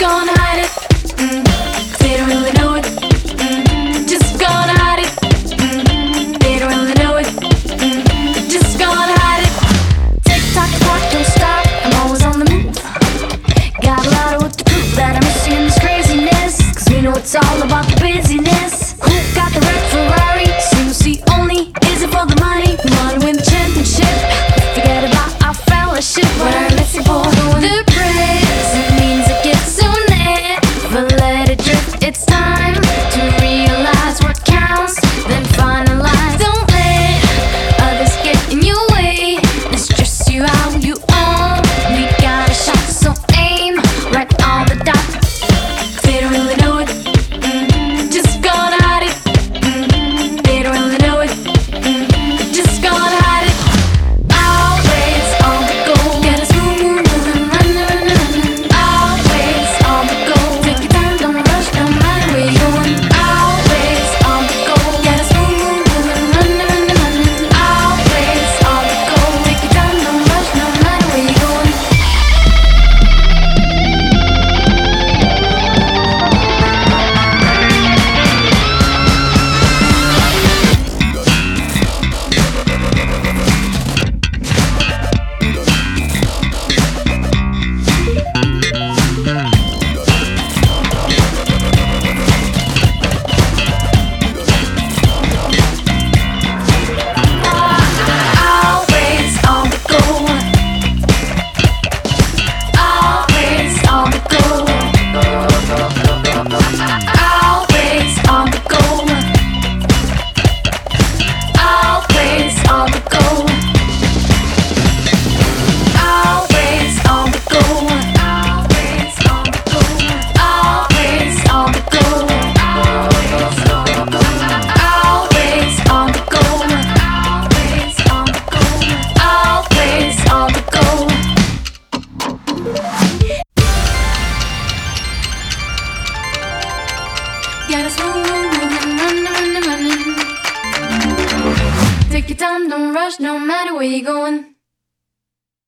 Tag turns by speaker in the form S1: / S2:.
S1: Just Take your time, don't rush, no matter where you're going.